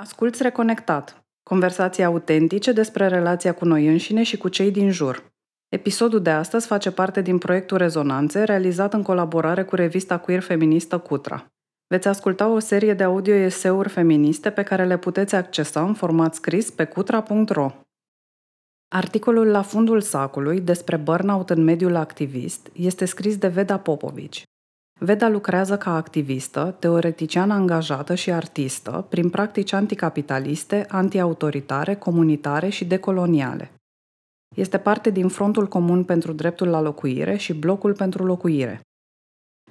Asculți Reconectat. Conversații autentice despre relația cu noi înșine și cu cei din jur. Episodul de astăzi face parte din proiectul Rezonanțe, realizat în colaborare cu revista queer feministă Cutra. Veți asculta o serie de audio-eseuri feministe pe care le puteți accesa în format scris pe cutra.ro. Articolul La fundul sacului despre burnout în mediul activist este scris de Veda Popovici. Veda lucrează ca activistă, teoreticiană angajată și artistă prin practici anticapitaliste, antiautoritare, comunitare și decoloniale. Este parte din Frontul Comun pentru Dreptul la Locuire și Blocul pentru Locuire.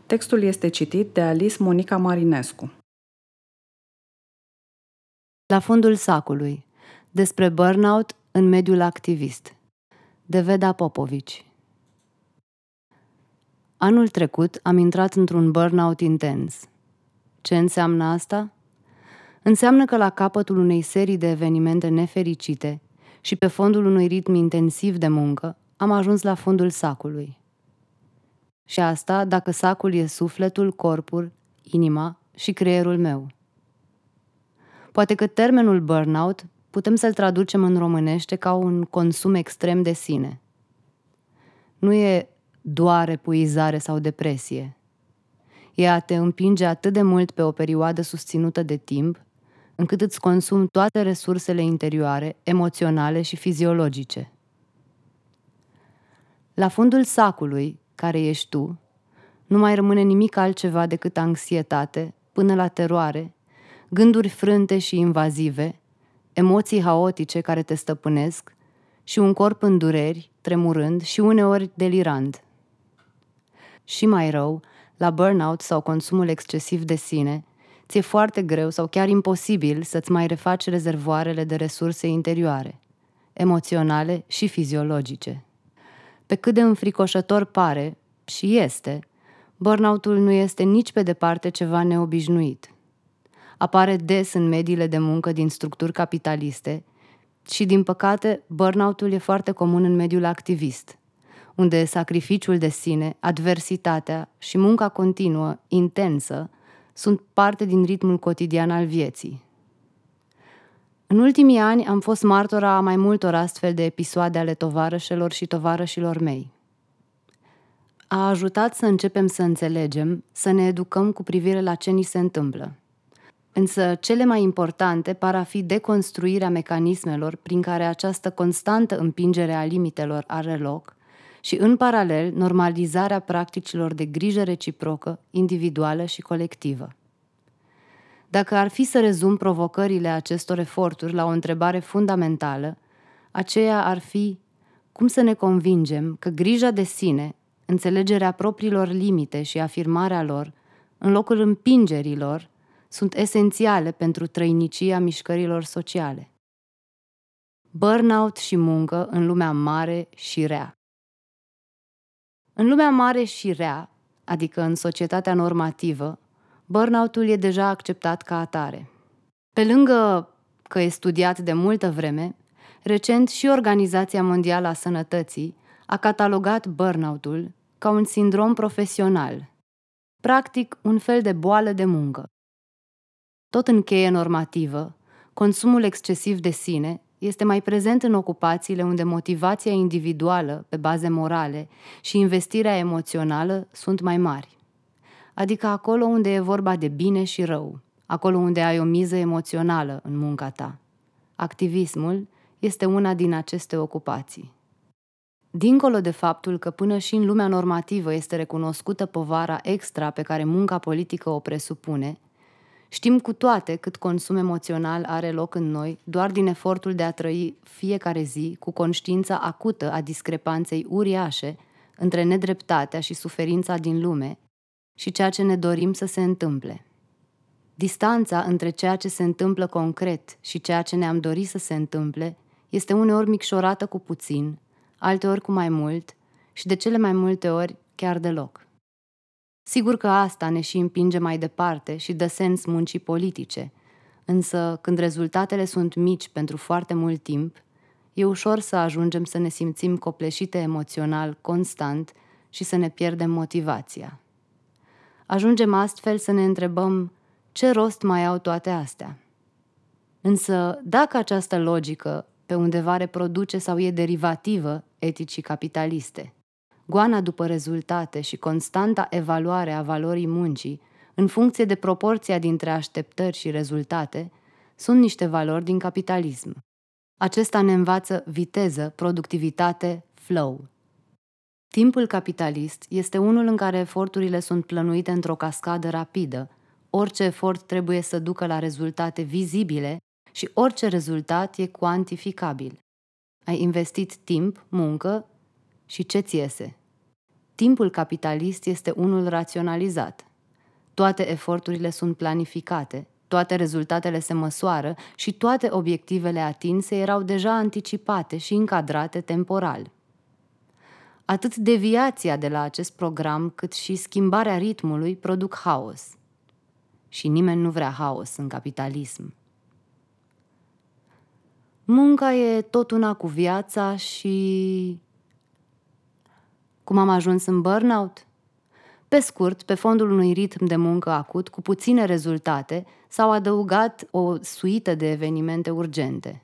Textul este citit de Alice Monica Marinescu. La fundul sacului. Despre burnout în mediul activist. De Veda Popovici. Anul trecut am intrat într-un burnout intens. Ce înseamnă asta? Înseamnă că la capătul unei serii de evenimente nefericite și pe fondul unui ritm intensiv de muncă, am ajuns la fundul sacului. Și asta dacă sacul e sufletul, corpul, inima și creierul meu. Poate că termenul burnout putem să-l traducem în românește ca un consum extrem de sine. Nu e doar epuizare sau depresie. E a te împinge atât de mult pe o perioadă susținută de timp, încât îți consumi toate resursele interioare, emoționale și fiziologice. La fundul sacului, care ești tu, nu mai rămâne nimic altceva decât anxietate, până la teroare, gânduri frânte și invazive, emoții haotice care te stăpânesc și un corp în dureri, tremurând și uneori delirant. Și mai rău, la burnout sau consumul excesiv de sine, ți-e foarte greu sau chiar imposibil să-ți mai refaci rezervoarele de resurse interioare, emoționale și fiziologice. Pe cât de înfricoșător pare, și este, burnoutul nu este nici pe departe ceva neobișnuit. Apare des în mediile de muncă din structuri capitaliste și, din păcate, burnoutul e foarte comun în mediul activist, unde sacrificiul de sine, adversitatea și munca continuă, intensă, sunt parte din ritmul cotidian al vieții. În ultimii ani am fost martora a mai multor astfel de episoade ale tovarășelor și tovarășilor mei. A ajutat să începem să înțelegem, să ne educăm cu privire la ce ni se întâmplă. Însă cele mai importante par a fi deconstruirea mecanismelor prin care această constantă împingere a limitelor are loc și, în paralel, normalizarea practicilor de grijă reciprocă, individuală și colectivă. Dacă ar fi să rezum provocările acestor eforturi la o întrebare fundamentală, aceea ar fi cum să ne convingem că grija de sine, înțelegerea propriilor limite și afirmarea lor, în locul împingerilor, sunt esențiale pentru trăinicia mișcărilor sociale. Burnout și muncă în lumea mare și rea. În lumea mare și rea, adică în societatea normativă, burnout-ul e deja acceptat ca atare. Pe lângă că e studiat de multă vreme, recent și Organizația Mondială a Sănătății a catalogat burnout-ul ca un sindrom profesional, practic un fel de boală de muncă. Tot în cheie normativă, consumul excesiv de sine este mai prezent în ocupațiile unde motivația individuală, pe baze morale, și investirea emoțională sunt mai mari. Adică acolo unde e vorba de bine și rău, acolo unde ai o miză emoțională în munca ta. Activismul este una din aceste ocupații. Dincolo de faptul că până și în lumea normativă este recunoscută povara extra pe care munca politică o presupune, Știm cu toate cât consum emoțional are loc în noi doar din efortul de a trăi fiecare zi cu conștiința acută a discrepanței uriașe între nedreptatea și suferința din lume și ceea ce ne dorim să se întâmple. Distanța între ceea ce se întâmplă concret și ceea ce ne-am dorit să se întâmple este uneori micșorată cu puțin, alteori cu mai mult și de cele mai multe ori chiar deloc. Sigur că asta ne și împinge mai departe și dă sens muncii politice, însă când rezultatele sunt mici pentru foarte mult timp, e ușor să ajungem să ne simțim copleșite emoțional constant și să ne pierdem motivația. Ajungem astfel să ne întrebăm ce rost mai au toate astea. Însă, dacă această logică pe undeva reproduce sau e derivativă eticii capitaliste, goana după rezultate și constanta evaluare a valorii muncii, în funcție de proporția dintre așteptări și rezultate, sunt niște valori din capitalism. Acesta ne învață viteză, productivitate, flow. Timpul capitalist este unul în care eforturile sunt plănuite într-o cascadă rapidă. Orice efort trebuie să ducă la rezultate vizibile și orice rezultat e cuantificabil. Ai investit timp, muncă și ce ți iese? Timpul capitalist este unul raționalizat. Toate eforturile sunt planificate, toate rezultatele se măsoară și toate obiectivele atinse erau deja anticipate și încadrate temporal. Atât deviația de la acest program, cât și schimbarea ritmului produc haos. Și nimeni nu vrea haos în capitalism. Munca e tot una cu viața și... Cum am ajuns în burnout? Pe scurt, pe fondul unui ritm de muncă acut, cu puține rezultate, s-au adăugat o suită de evenimente urgente.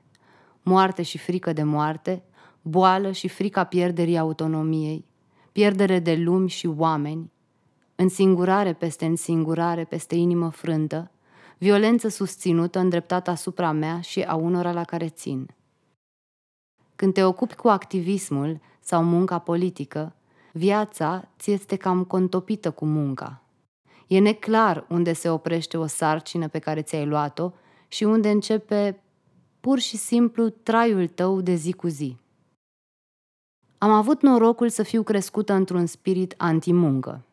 Moarte și frică de moarte, boală și frica pierderii autonomiei, pierdere de lumi și oameni, însingurare peste însingurare, peste inimă frântă, violență susținută îndreptată asupra mea și a unora la care țin. Când te ocupi cu activismul sau munca politică, viața ți este cam contopită cu munca. E neclar unde se oprește o sarcină pe care ți-ai luat-o și unde începe pur și simplu traiul tău de zi cu zi. Am avut norocul să fiu crescută într-un spirit antimuncă.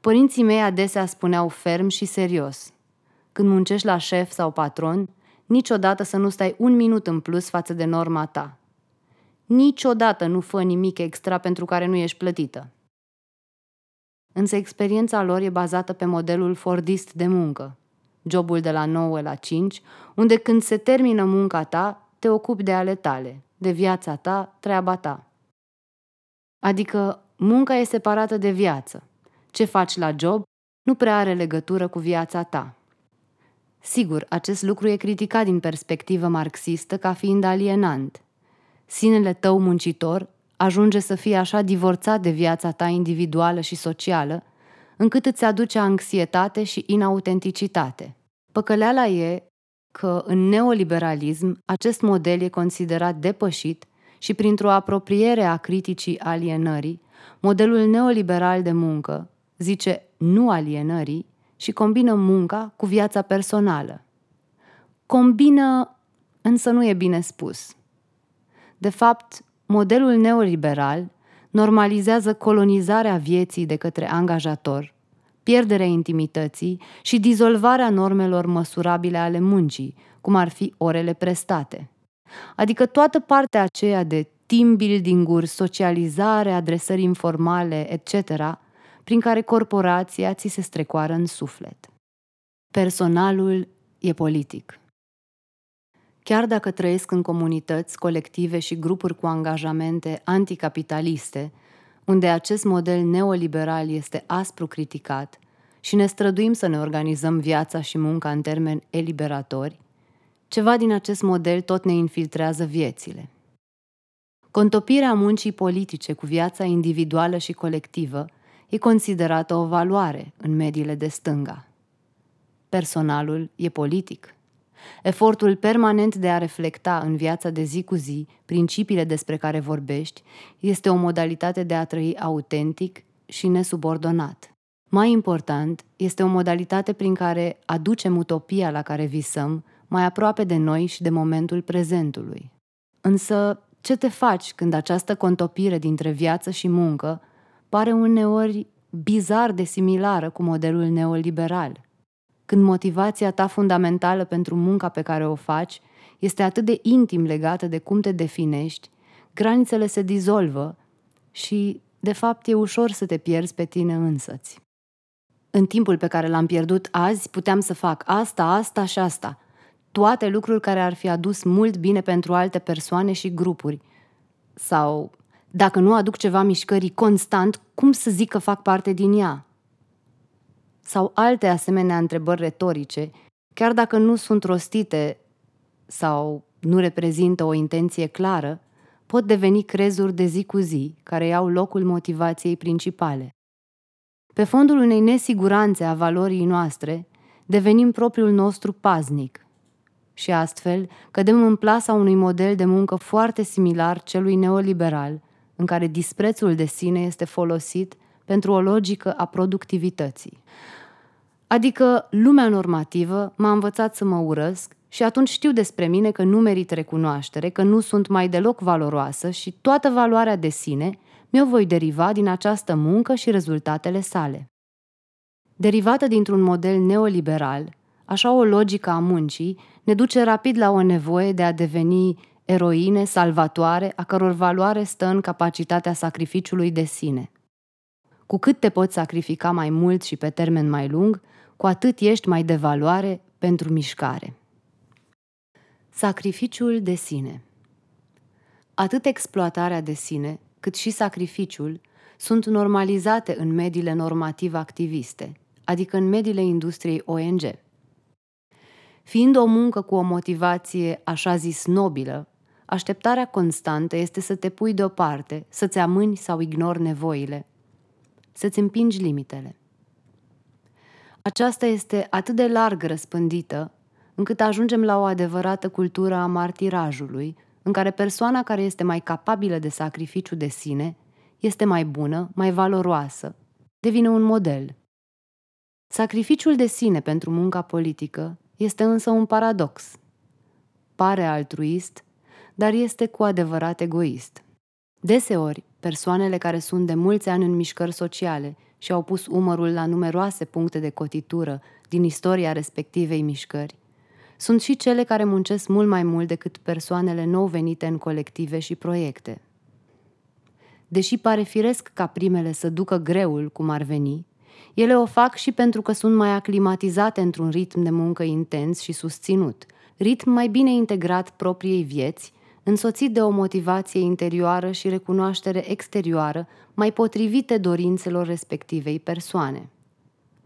Părinții mei adesea spuneau ferm și serios. Când muncești la șef sau patron, niciodată să nu stai un minut în plus față de norma ta. Niciodată nu fă nimic extra pentru care nu ești plătită. Însă experiența lor e bazată pe modelul fordist de muncă. Jobul de la 9 la 5, unde când se termină munca ta, te ocupi de ale tale, de viața ta, treaba ta. Adică munca e separată de viață. Ce faci la job nu prea are legătură cu viața ta. Sigur, acest lucru e criticat din perspectivă marxistă ca fiind alienant. Sinele tău muncitor ajunge să fie așa divorțat de viața ta individuală și socială, încât îți aduce anxietate și inautenticitate. Păcăleala e că în neoliberalism acest model e considerat depășit și printr-o apropiere a criticii alienării, modelul neoliberal de muncă zice nu alienării și combină munca cu viața personală. Combină, însă nu e bine spus. De fapt, modelul neoliberal normalizează colonizarea vieții de către angajator, pierderea intimității și dizolvarea normelor măsurabile ale muncii, cum ar fi orele prestate. Adică toată partea aceea de team building-uri, socializare, adresări informale, etc., prin care corporația ți se strecoară în suflet. Personalul e politic. Chiar dacă trăiesc în comunități, colective și grupuri cu angajamente anticapitaliste, unde acest model neoliberal este aspru criticat și ne străduim să ne organizăm viața și munca în termeni eliberatori, ceva din acest model tot ne infiltrează viețile. Contopirea muncii politice cu viața individuală și colectivă e considerată o valoare în mediile de stânga. Personalul e politic. Efortul permanent de a reflecta în viața de zi cu zi principiile despre care vorbești este o modalitate de a trăi autentic și nesubordonat. Mai important, este o modalitate prin care aducem utopia la care visăm mai aproape de noi și de momentul prezentului. Însă, ce te faci când această contopire dintre viață și muncă pare uneori bizar de similară cu modelul neoliberal? Când motivația ta fundamentală pentru munca pe care o faci este atât de intim legată de cum te definești, granițele se dizolvă și, de fapt, e ușor să te pierzi pe tine însăți. În timpul pe care l-am pierdut azi, puteam să fac asta, asta și asta – toate lucruri care ar fi adus mult bine pentru alte persoane și grupuri. Sau, dacă nu aduc ceva mișcării constant, cum să zic că fac parte din ea? Sau alte asemenea întrebări retorice, chiar dacă nu sunt rostite, sau nu reprezintă o intenție clară, pot deveni crezuri de zi cu zi care iau locul motivației principale. Pe fondul unei nesiguranțe a valorii noastre, devenim propriul nostru paznic și astfel cădem în plasa unui model de muncă foarte similar celui neoliberal, în care disprețul de sine este folosit pentru o logică a productivității. Adică lumea normativă m-a învățat să mă urăsc și atunci știu despre mine că nu merit recunoaștere, că nu sunt mai deloc valoroasă și toată valoarea de sine mi-o voi deriva din această muncă și rezultatele sale. Derivată dintr-un model neoliberal, așa o logică a muncii ne duce rapid la o nevoie de a deveni eroine salvatoare a căror valoare stă în capacitatea sacrificiului de sine. Cu cât te poți sacrifica mai mult și pe termen mai lung, cu atât ești mai de valoare pentru mișcare. Sacrificiul de sine Atât exploatarea de sine, cât și sacrificiul sunt normalizate în mediile normativ activiste, adică în mediile industriei ONG. Fiind o muncă cu o motivație așa zis nobilă, așteptarea constantă este să te pui deoparte, să-ți amâni sau ignori nevoile, să-ți împingi limitele. Aceasta este atât de larg răspândită, încât ajungem la o adevărată cultură a martirajului, în care persoana care este mai capabilă de sacrificiu de sine este mai bună, mai valoroasă, devine un model. Sacrificiul de sine pentru munca politică este însă un paradox. Pare altruist, dar este cu adevărat egoist. Deseori, persoanele care sunt de mulți ani în mișcări sociale și au pus umărul la numeroase puncte de cotitură din istoria respectivei mișcări, sunt și cele care muncesc mult mai mult decât persoanele nou venite în colective și proiecte. Deși pare firesc ca primele să ducă greul cum ar veni, ele o fac și pentru că sunt mai aclimatizate într-un ritm de muncă intens și susținut, ritm mai bine integrat propriei vieți, însoțit de o motivație interioară și recunoaștere exterioară mai potrivite dorințelor respectivei persoane.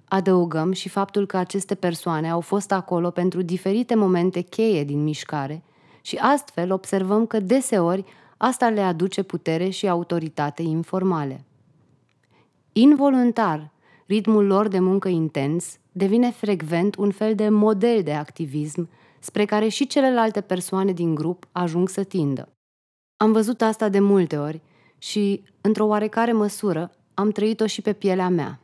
Adăugăm și faptul că aceste persoane au fost acolo pentru diferite momente cheie din mișcare și astfel observăm că deseori asta le aduce putere și autoritate informale. Involuntar, ritmul lor de muncă intens devine frecvent un fel de model de activism spre care și celelalte persoane din grup ajung să tindă. Am văzut asta de multe ori și, într-o oarecare măsură, am trăit-o și pe pielea mea.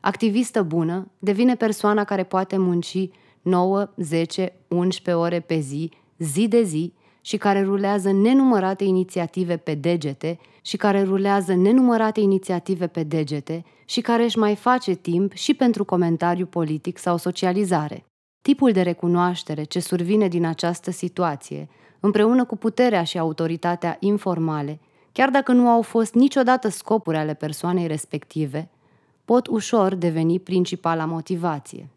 Activistă bună devine persoana care poate munci 9, 10, 11 ore pe zi, zi de zi, și care rulează nenumărate inițiative pe degete și care rulează nenumărate inițiative pe degete și care își mai face timp și pentru comentariu politic sau socializare. Tipul de recunoaștere ce survine din această situație, împreună cu puterea și autoritatea informale, chiar dacă nu au fost niciodată scopuri ale persoanei respective, pot ușor deveni principala motivație.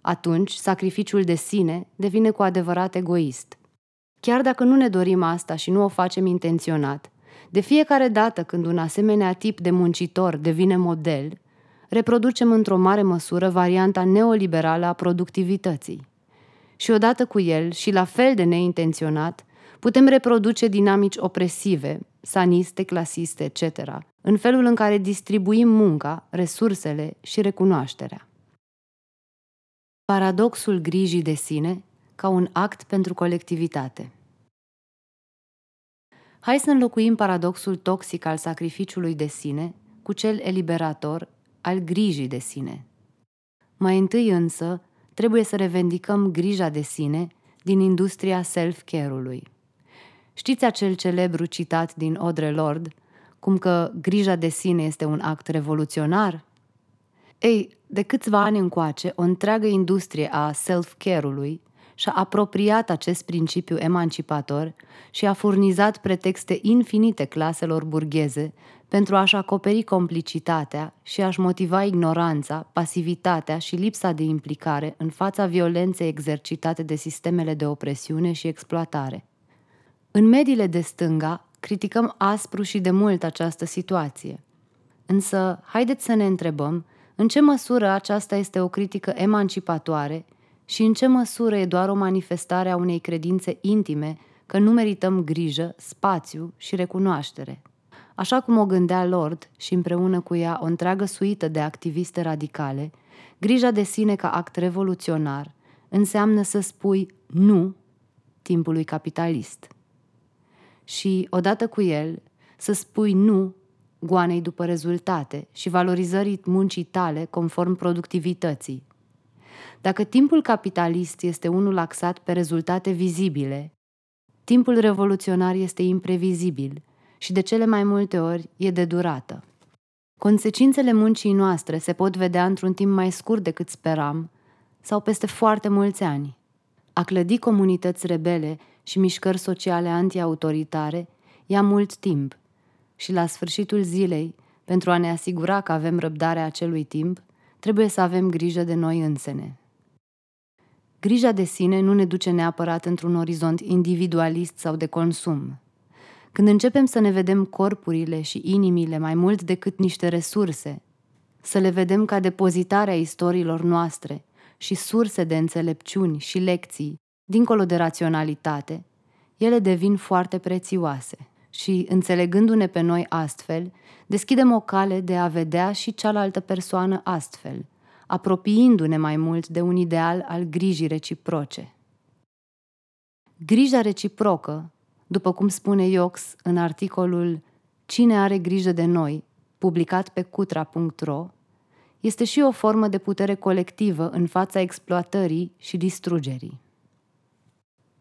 Atunci, sacrificiul de sine devine cu adevărat egoist. Chiar dacă nu ne dorim asta și nu o facem intenționat, de fiecare dată când un asemenea tip de muncitor devine model, reproducem într-o mare măsură varianta neoliberală a productivității. Și odată cu el, și la fel de neintenționat, putem reproduce dinamici opresive, saniste, clasiste, etc., în felul în care distribuim munca, resursele și recunoașterea. Paradoxul grijii de sine ca un act pentru colectivitate. Hai să înlocuim paradoxul toxic al sacrificiului de sine cu cel eliberator al grijii de sine. Mai întâi însă, trebuie să revendicăm grija de sine din industria self-care-ului. Știți acel celebru citat din Audre Lorde, cum că grija de sine este un act revoluționar? Ei, de câțiva ani încoace, o întreagă industrie a self-care-ului și-a apropiat acest principiu emancipator și a furnizat pretexte infinite claselor burgheze pentru a-și acoperi complicitatea și a-și motiva ignoranța, pasivitatea și lipsa de implicare în fața violenței exercitate de sistemele de opresiune și exploatare. În mediile de stânga, criticăm aspru și de mult această situație. Însă, haideți să ne întrebăm în ce măsură aceasta este o critică emancipatoare și în ce măsură e doar o manifestare a unei credințe intime că nu merităm grijă, spațiu și recunoaștere. Așa cum o gândea Lord și împreună cu ea o întreagă suită de activiste radicale, grija de sine ca act revoluționar înseamnă să spui nu timpului capitalist. Și, odată cu el, să spui nu goanei după rezultate și valorizării muncii tale conform productivității. Dacă timpul capitalist este unul axat pe rezultate vizibile, timpul revoluționar este imprevizibil și de cele mai multe ori e de durată. Consecințele muncii noastre se pot vedea într-un timp mai scurt decât speram sau peste foarte mulți ani. A clădi comunități rebele și mișcări sociale anti-autoritare ia mult timp și la sfârșitul zilei, pentru a ne asigura că avem răbdarea acelui timp, trebuie să avem grijă de noi însene. Grija de sine nu ne duce neapărat într-un orizont individualist sau de consum. Când începem să ne vedem corpurile și inimile mai mult decât niște resurse, să le vedem ca depozitarea istoriilor noastre și surse de înțelepciuni și lecții, dincolo de raționalitate, ele devin foarte prețioase și, înțelegându-ne pe noi astfel, deschidem o cale de a vedea și cealaltă persoană astfel, apropiindu-ne mai mult de un ideal al grijii reciproce. Grija reciprocă, după cum spune Iox în articolul Cine are grijă de noi, publicat pe cutra.ro, este și o formă de putere colectivă în fața exploatării și distrugerii.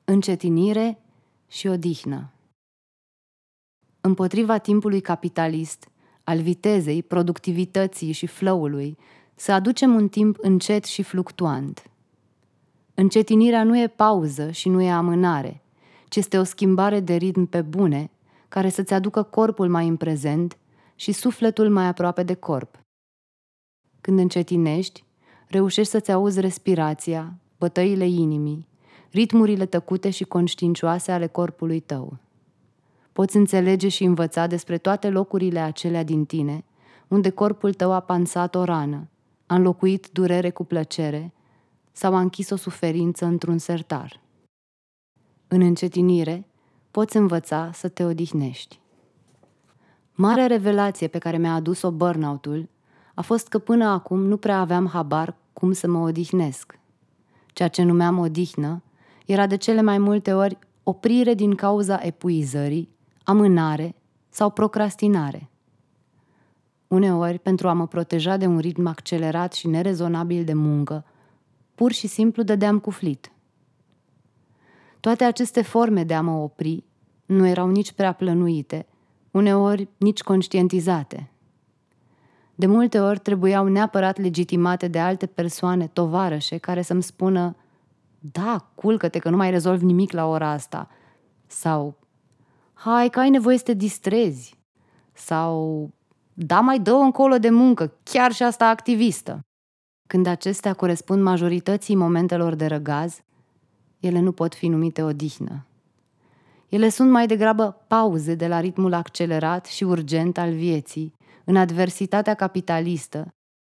Încetinire și odihnă. Împotriva timpului capitalist, al vitezei, productivității și flow-ului, să aducem un timp încet și fluctuant. Încetinirea nu e pauză și nu e amânare, ci este o schimbare de ritm pe bune, care să-ți aducă corpul mai în prezent și sufletul mai aproape de corp. Când încetinești, reușești să-ți auzi respirația, bătăile inimii, ritmurile tăcute și conștiincioase ale corpului tău. Poți înțelege și învăța despre toate locurile acelea din tine, unde corpul tău a pansat o rană, a înlocuit durere cu plăcere sau a închis o suferință într-un sertar. În încetinire, poți învăța să te odihnești. Marea revelație pe care mi-a adus-o burnout-ul a fost că până acum nu prea aveam habar cum să mă odihnesc. Ceea ce numeam odihnă era de cele mai multe ori oprire din cauza epuizării, amânare sau procrastinare. Uneori, pentru a mă proteja de un ritm accelerat și nerezonabil de muncă, pur și simplu dădeam cu flit. Toate aceste forme de a mă opri nu erau nici prea plănuite, uneori nici conștientizate. De multe ori trebuiau neapărat legitimate de alte persoane, tovarășe, care să-mi spună Da, culcă-te că nu mai rezolvi nimic la ora asta. Sau Hai că ai nevoie să te distrezi. Sau Da, mai dă încolo de muncă, chiar și asta activistă. Când acestea corespund majorității momentelor de răgaz, ele nu pot fi numite odihnă. Ele sunt mai degrabă pauze de la ritmul accelerat și urgent al vieții, în adversitatea capitalistă,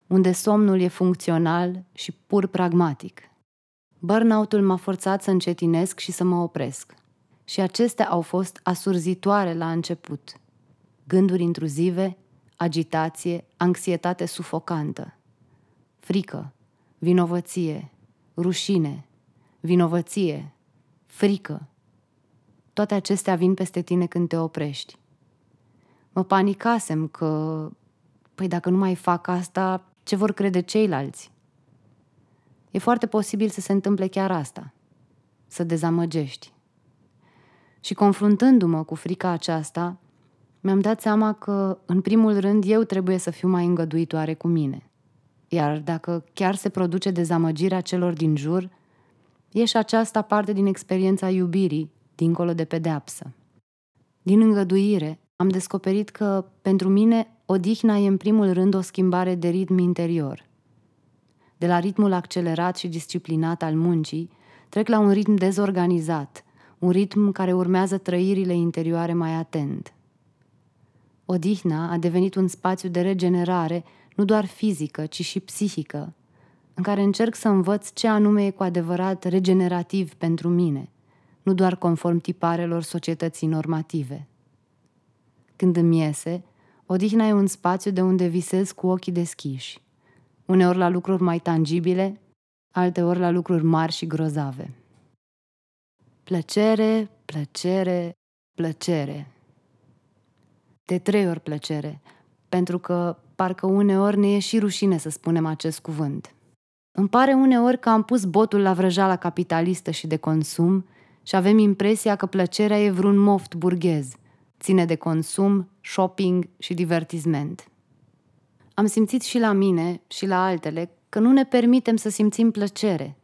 unde somnul e funcțional și pur pragmatic. Burnout-ul m-a forțat să încetinesc și să mă opresc. Și acestea au fost asurzitoare la început. Gânduri intruzive, agitație, anxietate sufocantă, frică, vinovăție, rușine, vinovăție, frică. Toate acestea vin peste tine când te oprești. Mă panicasem că, păi dacă nu mai fac asta, ce vor crede ceilalți? E foarte posibil să se întâmple chiar asta, să dezamăgești. Și confruntându-mă cu frica aceasta, mi-am dat seama că, în primul rând, eu trebuie să fiu mai îngăduitoare cu mine. Iar dacă chiar se produce dezamăgirea celor din jur, e și aceasta parte din experiența iubirii, dincolo de pedeapsă. Din îngăduire, am descoperit că, pentru mine, odihna e în primul rând o schimbare de ritm interior. De la ritmul accelerat și disciplinat al muncii, trec la un ritm dezorganizat, un ritm care urmează trăirile interioare mai atent. Odihna a devenit un spațiu de regenerare, nu doar fizică, ci și psihică, în care încerc să învăț ce anume e cu adevărat regenerativ pentru mine, nu doar conform tiparelor societății normative. Când îmi iese, odihna e un spațiu de unde visez cu ochii deschiși, uneori la lucruri mai tangibile, alteori la lucruri mari și grozave. Plăcere, plăcere, plăcere. De trei ori plăcere, pentru că parcă uneori ne e și rușine să spunem acest cuvânt. Îmi pare uneori că am pus botul la vrăjala capitalistă și de consum și avem impresia că plăcerea e vreun moft burghez, ține de consum, shopping și divertisment. Am simțit și la mine și la altele că nu ne permitem să simțim plăcere.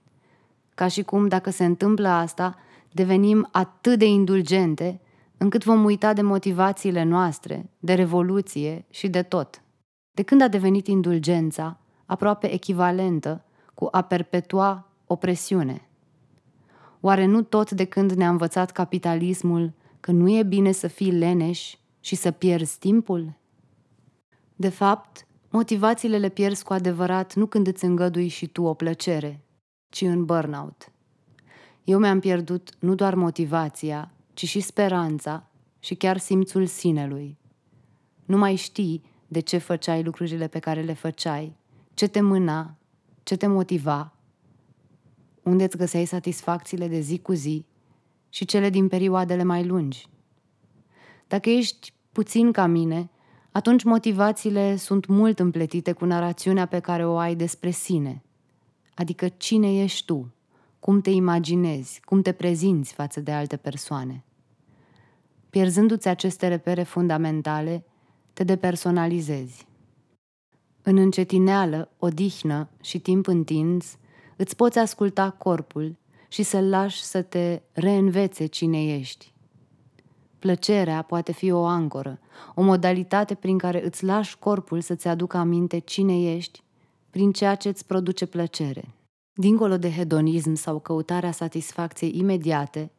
Ca și cum, dacă se întâmplă asta, devenim atât de indulgente încât vom uita de motivațiile noastre, de revoluție și de tot. De când a devenit indulgența aproape echivalentă cu a perpetua opresiune? Oare nu tot de când ne-a învățat capitalismul că nu e bine să fii leneș și să pierzi timpul? De fapt, motivațiile le pierzi cu adevărat nu când îți îngădui și tu o plăcere, ci în burnout. Eu mi-am pierdut nu doar motivația, ci și speranța și chiar simțul sinelui. Nu mai știi de ce făceai lucrurile pe care le făceai, ce te mâna, ce te motiva, unde îți găseai satisfacțiile de zi cu zi și cele din perioadele mai lungi. Dacă ești puțin ca mine, atunci motivațiile sunt mult împletite cu narațiunea pe care o ai despre sine, adică cine ești tu, cum te imaginezi, cum te prezinți față de alte persoane. Pierzându-ți aceste repere fundamentale, te depersonalizezi. În încetineală, odihnă și timp întins, îți poți asculta corpul și să-l lași să te reînvețe cine ești. Plăcerea poate fi o ancoră, o modalitate prin care îți lași corpul să-ți aducă aminte cine ești, prin ceea ce îți produce plăcere. Dincolo de hedonism sau căutarea satisfacției imediate,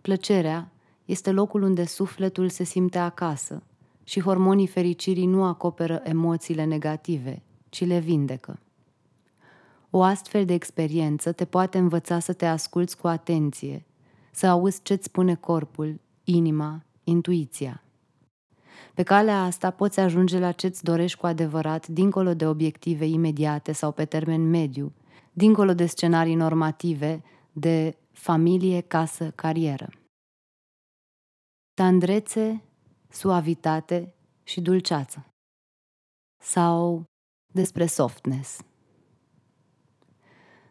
plăcerea este locul unde sufletul se simte acasă și hormonii fericirii nu acoperă emoțiile negative, ci le vindecă. O astfel de experiență te poate învăța să te asculți cu atenție, să auzi ce-ți spune corpul, inima, intuiția. Pe calea asta poți ajunge la ce-ți dorești cu adevărat, dincolo de obiective imediate sau pe termen mediu, dincolo de scenarii normative de familie, casă, carieră. Tandrețe, suavitate și dulceață. Sau despre softness.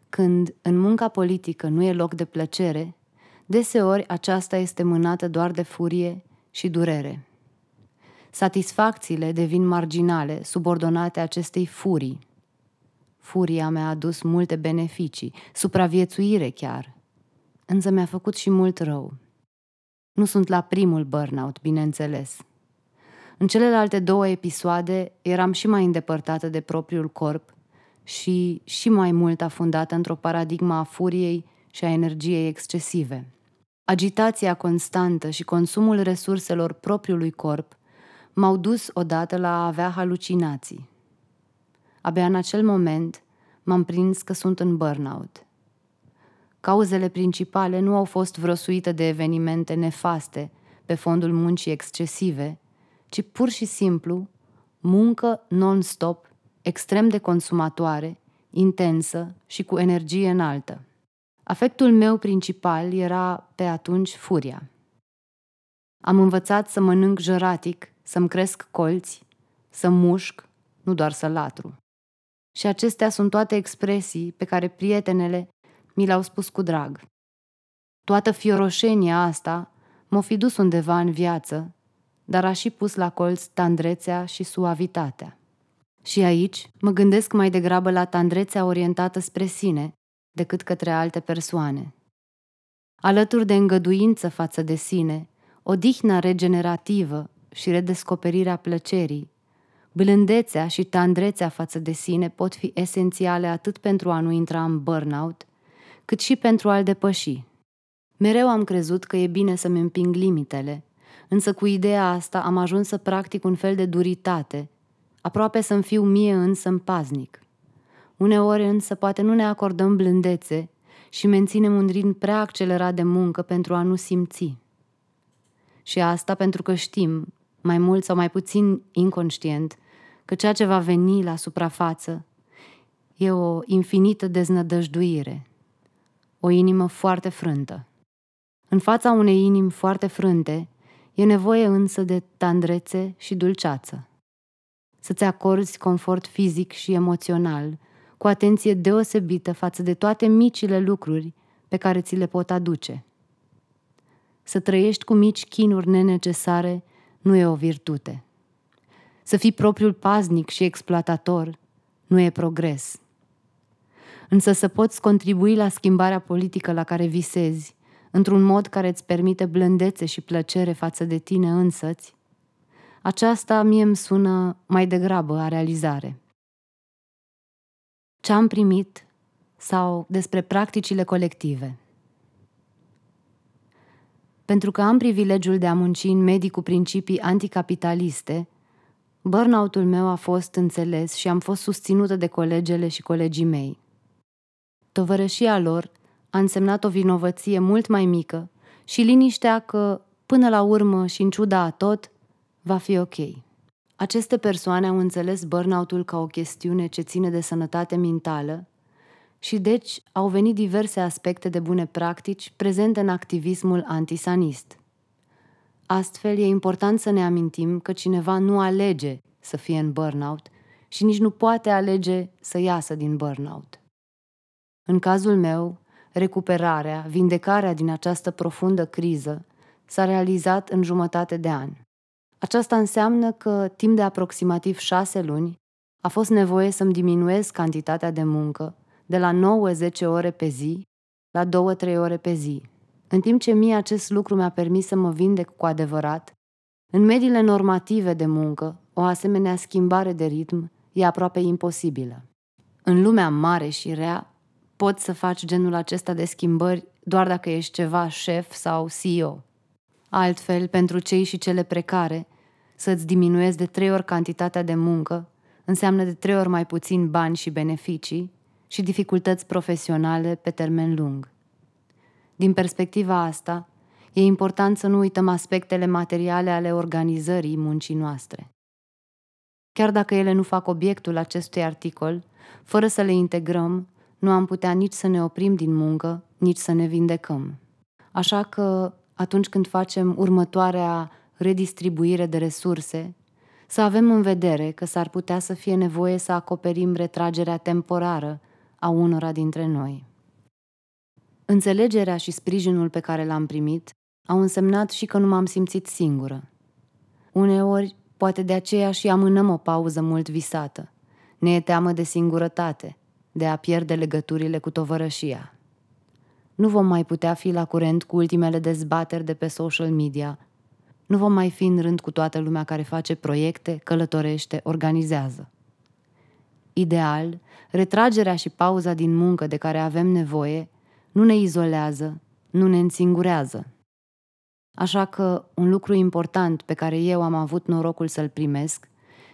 Când în munca politică nu e loc de plăcere, deseori aceasta este mânată doar de furie și durere. Satisfacțiile devin marginale, subordonate acestei furii. Furia mi-a adus multe beneficii, supraviețuire chiar, însă mi-a făcut și mult rău. Nu sunt la primul burnout, bineînțeles. În celelalte două episoade eram și mai îndepărtată de propriul corp și și mai mult afundată într-o paradigma a furiei și a energiei excesive. Agitația constantă și consumul resurselor propriului corp m-au dus odată la a avea halucinații. Abia în acel moment m-am prins că sunt în burnout. Cauzele principale nu au fost vrăsuite de evenimente nefaste pe fondul muncii excesive, ci pur și simplu muncă non-stop, extrem de consumatoare, intensă și cu energie înaltă. Afectul meu principal era pe atunci furia. Am învățat să mănânc jăratic, să-mi cresc colți, să mușc, nu doar să latru. Și acestea sunt toate expresii pe care prietenele mi le-au spus cu drag. Toată fioroșenia asta m-o fi dus undeva în viață, dar a și pus la colț tandrețea și suavitatea. Și aici mă gândesc mai degrabă la tandrețea orientată spre sine decât către alte persoane. Alături de îngăduință față de sine, odihna regenerativă și redescoperirea plăcerii, blândețea și tandrețea față de sine pot fi esențiale atât pentru a nu intra în burnout, cât și pentru a-l depăși. Mereu am crezut că e bine să-mi împing limitele, însă cu ideea asta am ajuns să practic un fel de duritate, aproape să-mi fiu mie însă paznic. Uneori însă poate nu ne acordăm blândețe și menținem un ritm prea accelerat de muncă pentru a nu simți. Și asta pentru că știm, mai mult sau mai puțin inconștient, că ceea ce va veni la suprafață e o infinită deznădăjduire, o inimă foarte frântă. În fața unei inimi foarte frânte, e nevoie însă de tandrețe și dulceață. Să-ți acorzi confort fizic și emoțional, cu atenție deosebită față de toate micile lucruri pe care ți le pot aduce. Să trăiești cu mici chinuri nenecesare nu e o virtute. Să fii propriul paznic și exploatator nu e progres. Însă să poți contribui la schimbarea politică la care visezi, într-un mod care îți permite blândețe și plăcere față de tine însăți, aceasta mie îmi sună mai degrabă a realizare. Ce am primit sau despre practicile colective. Pentru că am privilegiul de a munci în medii cu principii anticapitaliste, burnout-ul meu a fost înțeles și am fost susținută de colegele și colegii mei. Tovărășia lor a însemnat o vinovăție mult mai mică și liniștea că, până la urmă și în ciuda a tot, va fi ok. Aceste persoane au înțeles burnout-ul ca o chestiune ce ține de sănătate mentală și deci au venit diverse aspecte de bune practici prezente în activismul antisanist. Astfel, e important să ne amintim că cineva nu alege să fie în burnout și nici nu poate alege să iasă din burnout. În cazul meu, recuperarea, vindecarea din această profundă criză s-a realizat în jumătate de an. Aceasta înseamnă că, timp de aproximativ șase luni, a fost nevoie să-mi diminuez cantitatea de muncă de la 9-10 ore pe zi la 2-3 ore pe zi. În timp ce mie acest lucru mi-a permis să mă vindec cu adevărat, în mediile normative de muncă, o asemenea schimbare de ritm e aproape imposibilă. În lumea mare și rea, poți să faci genul acesta de schimbări doar dacă ești ceva șef sau CEO. Altfel, pentru cei și cele precare, să-ți diminuezi de trei ori cantitatea de muncă înseamnă de trei ori mai puțin bani și beneficii și dificultăți profesionale pe termen lung. Din perspectiva asta, e important să nu uităm aspectele materiale ale organizării muncii noastre. Chiar dacă ele nu fac obiectul acestui articol, fără să le integrăm, nu am putea nici să ne oprim din muncă, nici să ne vindecăm. Așa că, atunci când facem următoarea redistribuire de resurse, să avem în vedere că s-ar putea să fie nevoie să acoperim retragerea temporară a unora dintre noi. Înțelegerea și sprijinul pe care l-am primit au însemnat și că nu m-am simțit singură. Uneori, poate de aceea și amânăm o pauză mult visată. Ne e teamă de singurătate, de a pierde legăturile cu tovărășia. Nu vom mai putea fi la curent cu ultimele dezbateri de pe social media. Nu vom mai fi în rând cu toată lumea care face proiecte, călătorește, organizează. Ideal, retragerea și pauza din muncă de care avem nevoie nu ne izolează, nu ne însingurează. Așa că un lucru important pe care eu am avut norocul să-l primesc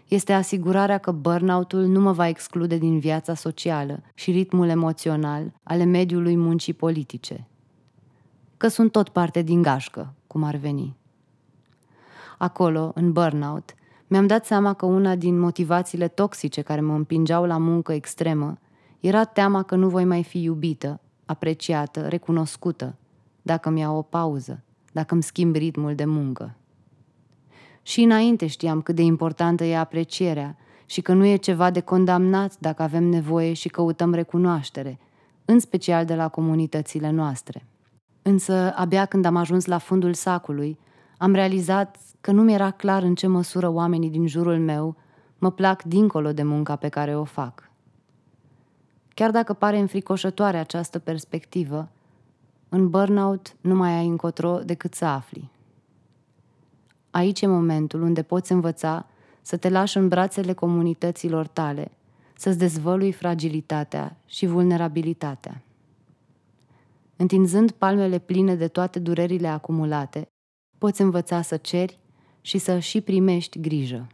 este asigurarea că burnout-ul nu mă va exclude din viața socială și ritmul emoțional ale mediului muncii politice. Că sunt tot parte din gașcă, cum ar veni. Acolo, în burnout, mi-am dat seama că una din motivațiile toxice care mă împingeau la muncă extremă era teama că nu voi mai fi iubită, apreciată, recunoscută, dacă mi iau o pauză, dacă îmi schimb ritmul de muncă. Și înainte știam cât de importantă e aprecierea și că nu e ceva de condamnat dacă avem nevoie și căutăm recunoaștere, în special de la comunitățile noastre. Însă, abia când am ajuns la fundul sacului, am realizat că nu mi-era clar în ce măsură oamenii din jurul meu mă plac dincolo de munca pe care o fac. Chiar dacă pare înfricoșătoare această perspectivă, în burnout nu mai ai încotro decât să afli. Aici e momentul unde poți învăța să te lași în brațele comunităților tale, să-ți dezvălui fragilitatea și vulnerabilitatea. Întinzând palmele pline de toate durerile acumulate, poți învăța să ceri și să și primești grijă.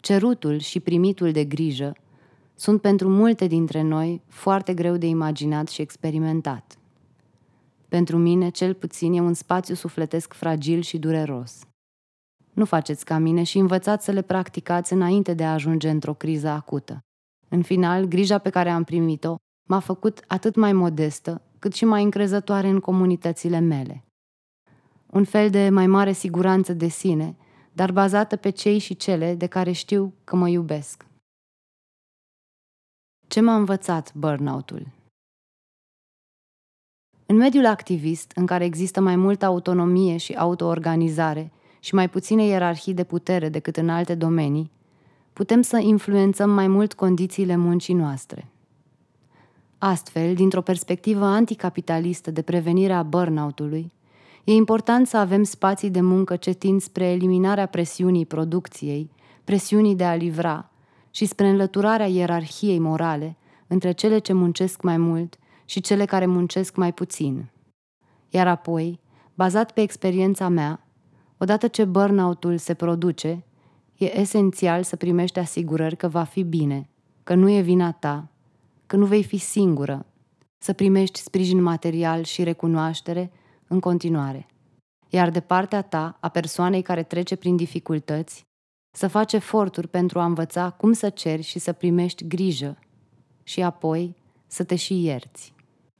Cerutul și primitul de grijă sunt pentru multe dintre noi foarte greu de imaginat și experimentat. Pentru mine, cel puțin, e un spațiu sufletesc fragil și dureros. Nu faceți ca mine și învățați să le practicați înainte de a ajunge într-o criză acută. În final, grija pe care am primit-o m-a făcut atât mai modestă, cât și mai încrezătoare în comunitățile mele. Un fel de mai mare siguranță de sine, dar bazată pe cei și cele de care știu că mă iubesc. Ce m-a învățat burnout-ul? În mediul activist, în care există mai multă autonomie și autoorganizare și mai puține ierarhii de putere decât în alte domenii, putem să influențăm mai mult condițiile muncii noastre. Astfel, dintr-o perspectivă anticapitalistă de prevenire a burnout-ului, e important să avem spații de muncă ce tind spre eliminarea presiunii producției, presiunii de a livra și spre înlăturarea ierarhiei morale între cele ce muncesc mai mult și cele care muncesc mai puțin. Iar apoi, bazat pe experiența mea, odată ce burnout-ul se produce, e esențial să primești asigurări că va fi bine, că nu e vina ta, că nu vei fi singură, să primești sprijin material și recunoaștere în continuare. Iar de partea ta, a persoanei care trece prin dificultăți, să faci eforturi pentru a învăța cum să ceri și să primești grijă și apoi să te și ierți.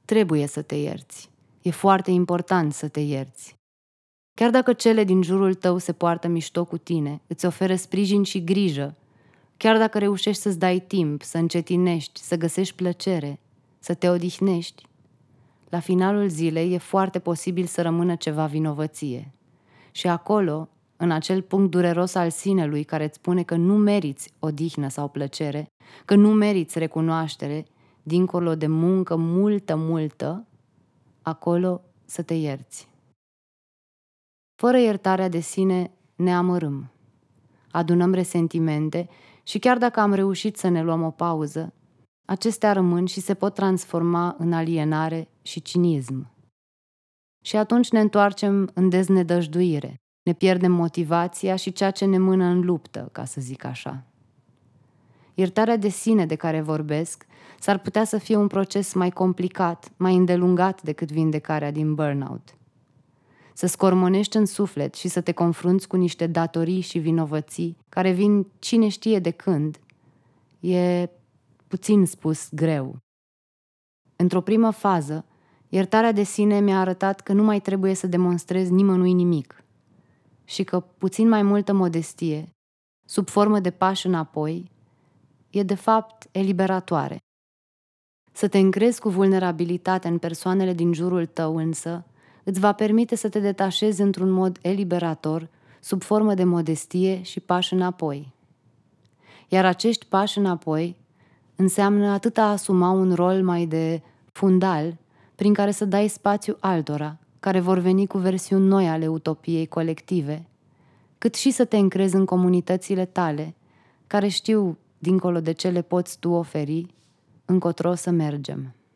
Trebuie să te ierți. E foarte important să te ierți. Chiar dacă cele din jurul tău se poartă mișto cu tine, îți oferă sprijin și grijă, chiar dacă reușești să-ți dai timp, să încetinești, să găsești plăcere, să te odihnești, la finalul zilei e foarte posibil să rămână ceva vinovăție. Și acolo, în acel punct dureros al sinelui care îți spune că nu meriți odihnă sau plăcere, că nu meriți recunoaștere, dincolo de muncă multă, multă, acolo să te ierți. Fără iertarea de sine ne amărâm. Adunăm resentimente și chiar dacă am reușit să ne luăm o pauză, acestea rămân și se pot transforma în alienare și cinism. Și atunci ne întoarcem în deznădăjduire, ne pierdem motivația și ceea ce ne mână în luptă, ca să zic așa. Iertarea de sine de care vorbesc s-ar putea să fie un proces mai complicat, mai îndelungat decât vindecarea din burnout. Să scormonești în suflet și să te confrunți cu niște datorii și vinovății care vin cine știe de când, e puțin spus greu. Într-o primă fază, iertarea de sine mi-a arătat că nu mai trebuie să demonstrez nimănui nimic și că puțin mai multă modestie, sub formă de pași înapoi, e de fapt eliberatoare. Să te încrezi cu vulnerabilitatea în persoanele din jurul tău însă îți va permite să te detașezi într-un mod eliberator, sub formă de modestie și pași înapoi. Iar acești pași înapoi înseamnă atât a asuma un rol mai de fundal, prin care să dai spațiu altora, care vor veni cu versiuni noi ale utopiei colective, cât și să te încrezi în comunitățile tale, care știu, dincolo de ce le poți tu oferi, încotro să mergem.